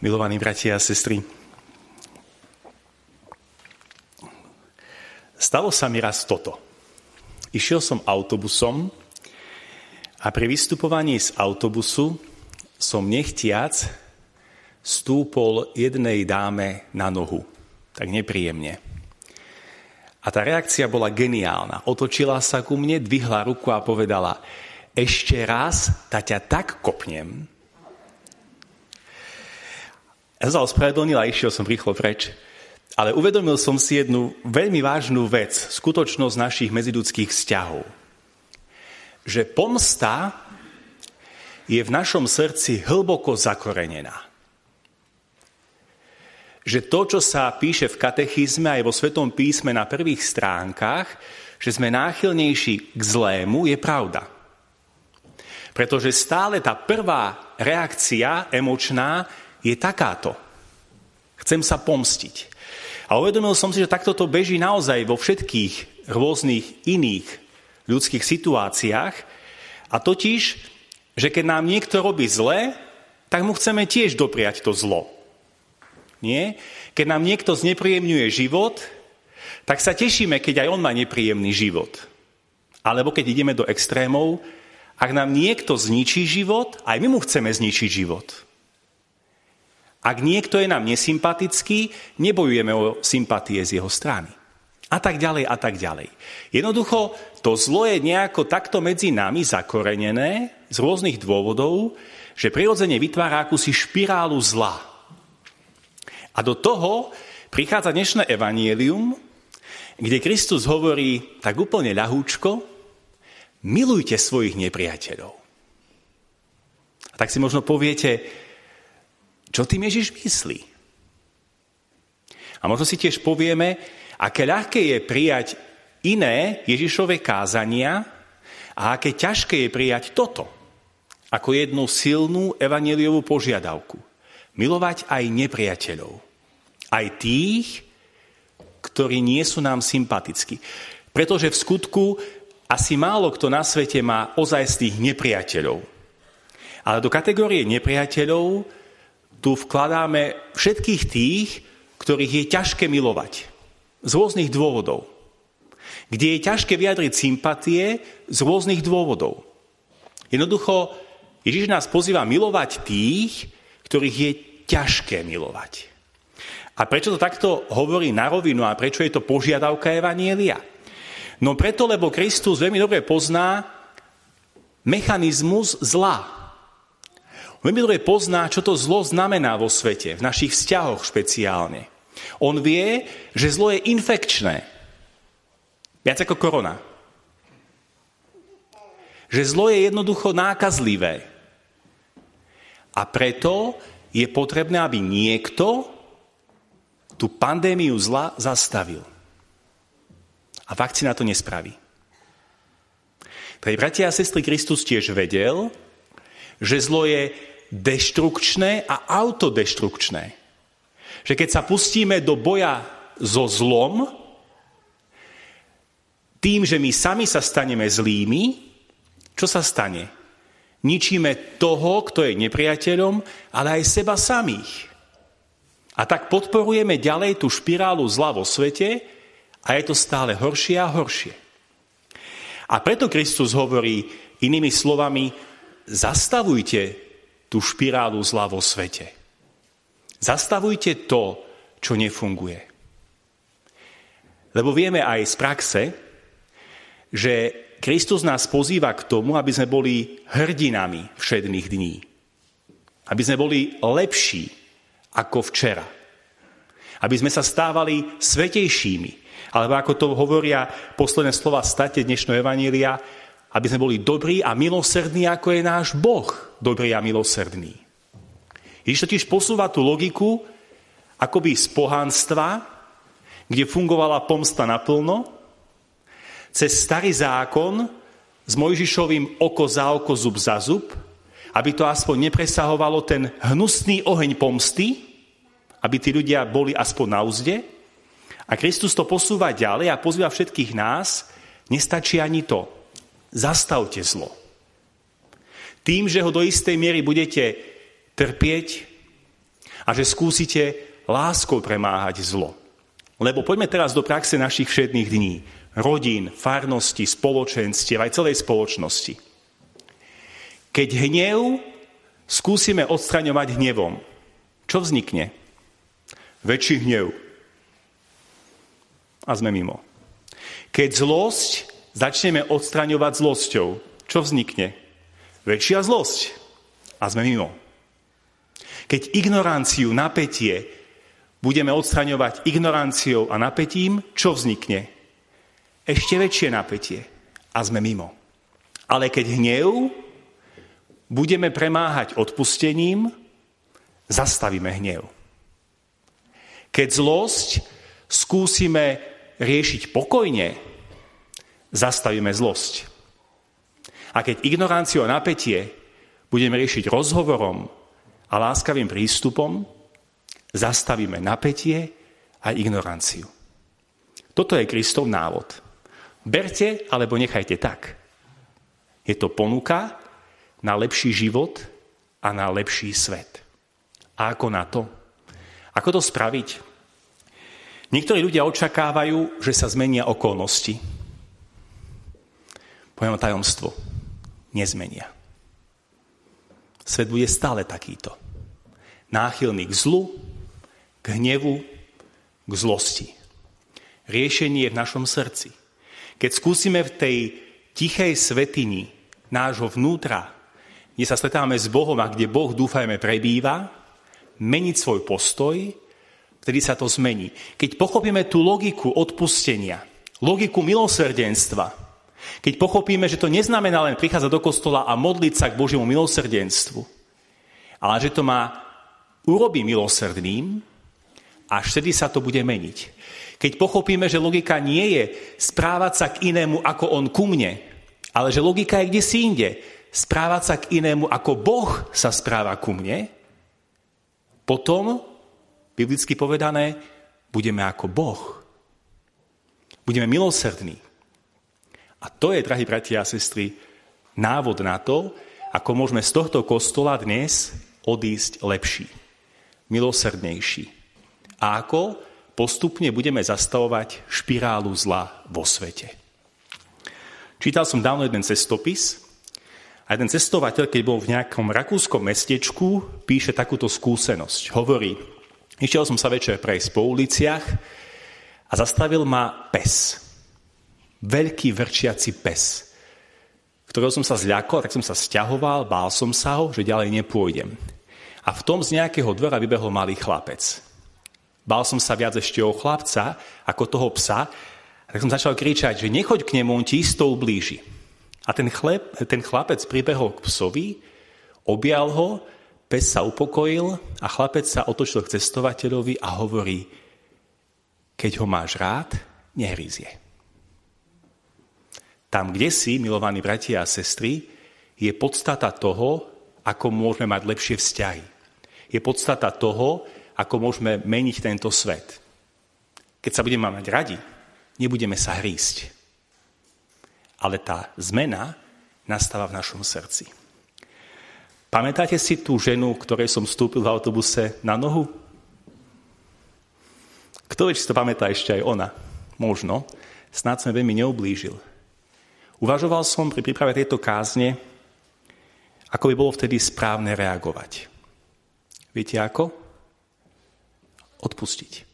milovaní bratia a sestry. Stalo sa mi raz toto. Išiel som autobusom a pri vystupovaní z autobusu som nechtiac stúpol jednej dáme na nohu. Tak nepríjemne. A tá reakcia bola geniálna. Otočila sa ku mne, dvihla ruku a povedala ešte raz, ta ťa tak kopnem. Ja sa ospravedlnil a išiel som rýchlo preč. Ale uvedomil som si jednu veľmi vážnu vec, skutočnosť našich medzidudských vzťahov. Že pomsta je v našom srdci hlboko zakorenená. Že to, čo sa píše v katechizme aj vo Svetom písme na prvých stránkach, že sme náchylnejší k zlému, je pravda. Pretože stále tá prvá reakcia emočná je takáto. Chcem sa pomstiť. A uvedomil som si, že takto to beží naozaj vo všetkých rôznych iných ľudských situáciách. A totiž, že keď nám niekto robí zle, tak mu chceme tiež dopriať to zlo. Nie? Keď nám niekto znepríjemňuje život, tak sa tešíme, keď aj on má nepríjemný život. Alebo keď ideme do extrémov, ak nám niekto zničí život, aj my mu chceme zničiť život. Ak niekto je nám nesympatický, nebojujeme o sympatie z jeho strany. A tak ďalej, a tak ďalej. Jednoducho, to zlo je nejako takto medzi nami zakorenené z rôznych dôvodov, že prirodzene vytvára akúsi špirálu zla. A do toho prichádza dnešné evanielium, kde Kristus hovorí tak úplne ľahúčko, milujte svojich nepriateľov. A tak si možno poviete, čo tým Ježiš myslí? A možno si tiež povieme, aké ľahké je prijať iné Ježišové kázania a aké ťažké je prijať toto ako jednu silnú evaneliovú požiadavku. Milovať aj nepriateľov. Aj tých, ktorí nie sú nám sympatickí. Pretože v skutku asi málo kto na svete má ozajstných nepriateľov. Ale do kategórie nepriateľov tu vkladáme všetkých tých, ktorých je ťažké milovať. Z rôznych dôvodov. Kde je ťažké vyjadriť sympatie z rôznych dôvodov. Jednoducho, Ježiš nás pozýva milovať tých, ktorých je ťažké milovať. A prečo to takto hovorí na rovinu a prečo je to požiadavka Evanielia? No preto, lebo Kristus veľmi dobre pozná mechanizmus zla, Veľmi dobre pozná, čo to zlo znamená vo svete, v našich vzťahoch špeciálne. On vie, že zlo je infekčné. Viac ako korona. Že zlo je jednoducho nákazlivé. A preto je potrebné, aby niekto tú pandémiu zla zastavil. A vakcína to nespraví. Pre bratia a sestry Kristus tiež vedel, že zlo je deštrukčné a autodeštrukčné. Že keď sa pustíme do boja so zlom, tým, že my sami sa staneme zlými, čo sa stane? Ničíme toho, kto je nepriateľom, ale aj seba samých. A tak podporujeme ďalej tú špirálu zla vo svete a je to stále horšie a horšie. A preto Kristus hovorí inými slovami, zastavujte tú špirálu zla vo svete. Zastavujte to, čo nefunguje. Lebo vieme aj z praxe, že Kristus nás pozýva k tomu, aby sme boli hrdinami všedných dní. Aby sme boli lepší ako včera. Aby sme sa stávali svetejšími. Alebo ako to hovoria posledné slova state dnešného Evanília, aby sme boli dobrí a milosrdní, ako je náš Boh dobrý a milosrdný. Ježiš totiž posúva tú logiku akoby z pohanstva, kde fungovala pomsta naplno, cez starý zákon s Mojžišovým oko za oko, zub za zub, aby to aspoň nepresahovalo ten hnusný oheň pomsty, aby tí ľudia boli aspoň na úzde. A Kristus to posúva ďalej a pozýva všetkých nás, nestačí ani to. Zastavte zlo. Tým, že ho do istej miery budete trpieť, A že skúsite láskou premáhať zlo. Lebo poďme teraz do praxe našich všedných dní. Rodín, farnosti, spoločenstiev, aj celej spoločnosti. Keď hnev skúsime odstraňovať hnevom, čo vznikne? Väčší hnev. A sme mimo. Keď zlosť začneme odstraňovať zlosťou, čo vznikne? Väčšia zlosť. A sme mimo. Keď ignoranciu, napätie budeme odstraňovať ignoranciou a napätím, čo vznikne? Ešte väčšie napätie. A sme mimo. Ale keď hnev budeme premáhať odpustením, zastavíme hnev. Keď zlosť skúsime riešiť pokojne, zastavíme zlosť. A keď ignoranciu a napätie budeme riešiť rozhovorom, a láskavým prístupom zastavíme napätie a ignoranciu. Toto je Kristov návod. Berte alebo nechajte tak. Je to ponuka na lepší život a na lepší svet. A ako na to? Ako to spraviť? Niektorí ľudia očakávajú, že sa zmenia okolnosti. Poviem tajomstvo. Nezmenia. Svet bude stále takýto. Náchylný k zlu, k hnevu, k zlosti. Riešenie je v našom srdci. Keď skúsime v tej tichej svetini nášho vnútra, kde sa stretávame s Bohom a kde Boh, dúfajme, prebýva, meniť svoj postoj, vtedy sa to zmení. Keď pochopíme tú logiku odpustenia, logiku milosrdenstva, keď pochopíme, že to neznamená len prichádzať do kostola a modliť sa k Božiemu milosrdenstvu, ale že to má urobiť milosrdným, až vtedy sa to bude meniť. Keď pochopíme, že logika nie je správať sa k inému ako on ku mne, ale že logika je kde si inde. Správať sa k inému ako Boh sa správa ku mne, potom, biblicky povedané, budeme ako Boh. Budeme milosrdní. A to je, drahí bratia a sestry, návod na to, ako môžeme z tohto kostola dnes odísť lepší, milosrdnejší. A ako postupne budeme zastavovať špirálu zla vo svete. Čítal som dávno jeden cestopis a jeden cestovateľ, keď bol v nejakom rakúskom mestečku, píše takúto skúsenosť. Hovorí, išiel som sa večer prejsť po uliciach a zastavil ma pes veľký vrčiaci pes, ktorého som sa zľakol, tak som sa stiahoval, bál som sa ho, že ďalej nepôjdem. A v tom z nejakého dvora vybehol malý chlapec. Bál som sa viac ešte o chlapca ako toho psa, tak som začal kričať, že nechoď k nemu, on ti isto ublíži. A ten, chlep, ten chlapec pribehol k psovi, objal ho, pes sa upokojil a chlapec sa otočil k cestovateľovi a hovorí, keď ho máš rád, nehryzie. Tam, kde si, milovaní bratia a sestry, je podstata toho, ako môžeme mať lepšie vzťahy. Je podstata toho, ako môžeme meniť tento svet. Keď sa budeme mať radi, nebudeme sa hrísť. Ale tá zmena nastáva v našom srdci. Pamätáte si tú ženu, ktorej som vstúpil v autobuse na nohu? Kto vie, či to pamätá ešte aj ona? Možno. Snad som veľmi neublížil. Uvažoval som pri príprave tejto kázne, ako by bolo vtedy správne reagovať. Viete ako? Odpustiť.